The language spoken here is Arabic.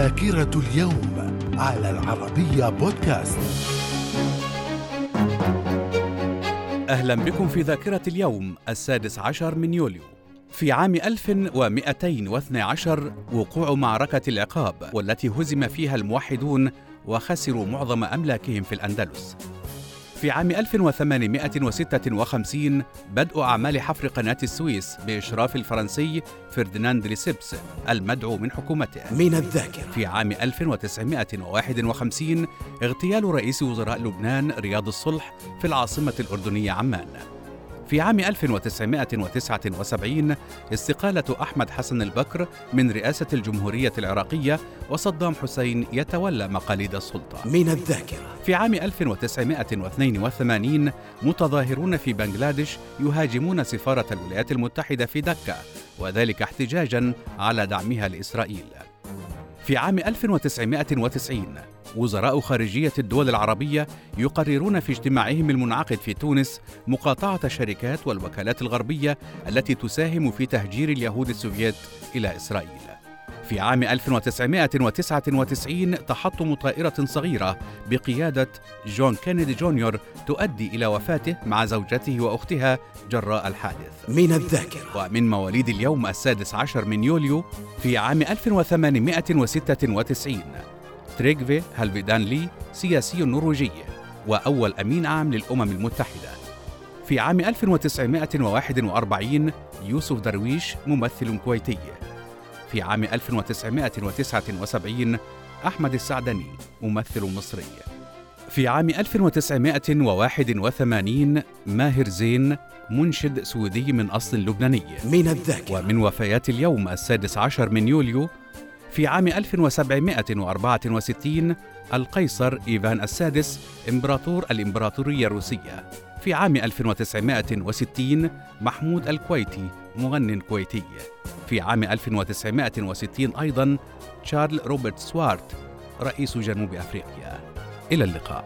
ذاكرة اليوم على العربية بودكاست. أهلا بكم في ذاكرة اليوم السادس عشر من يوليو. في عام 1212 وقوع معركة العقاب والتي هزم فيها الموحدون وخسروا معظم أملاكهم في الأندلس. في عام 1856 بدء أعمال حفر قناة السويس بإشراف الفرنسي فرديناند ليسيبس المدعو من حكومته. من الذاكرة. في عام 1951 اغتيال رئيس وزراء لبنان رياض الصلح في العاصمة الأردنية عمان. في عام 1979 استقالة أحمد حسن البكر من رئاسة الجمهورية العراقية وصدام حسين يتولى مقاليد السلطة. من الذاكرة. في عام 1982 متظاهرون في بنغلاديش يهاجمون سفارة الولايات المتحدة في دكة وذلك احتجاجا على دعمها لإسرائيل. في عام 1990 وزراء خارجية الدول العربية يقررون في اجتماعهم المنعقد في تونس مقاطعة الشركات والوكالات الغربية التي تساهم في تهجير اليهود السوفيت إلى إسرائيل. في عام 1999 تحطم طائرة صغيرة بقيادة جون كينيدي جونيور تؤدي إلى وفاته مع زوجته وأختها جراء الحادث. من الذاكرة. ومن مواليد اليوم السادس عشر من يوليو في عام 1896 تريغفي هالفيدان لي سياسي نرويجي وأول أمين عام للأمم المتحدة. في عام 1941 يوسف درويش ممثل كويتي. في عام 1979 أحمد السعدني ممثل مصري. في عام 1981 ماهر زين منشد سويدي من أصل لبناني. من الذاكرة. ومن وفيات اليوم السادس عشر من يوليو في عام 1764 القيصر إيفان السادس إمبراطور الإمبراطورية الروسية. في عام 1960 محمود الكويتي مغن كويتي. في عام 1960 أيضا تشارل روبرت سوارت رئيس جنوب أفريقيا. إلى اللقاء.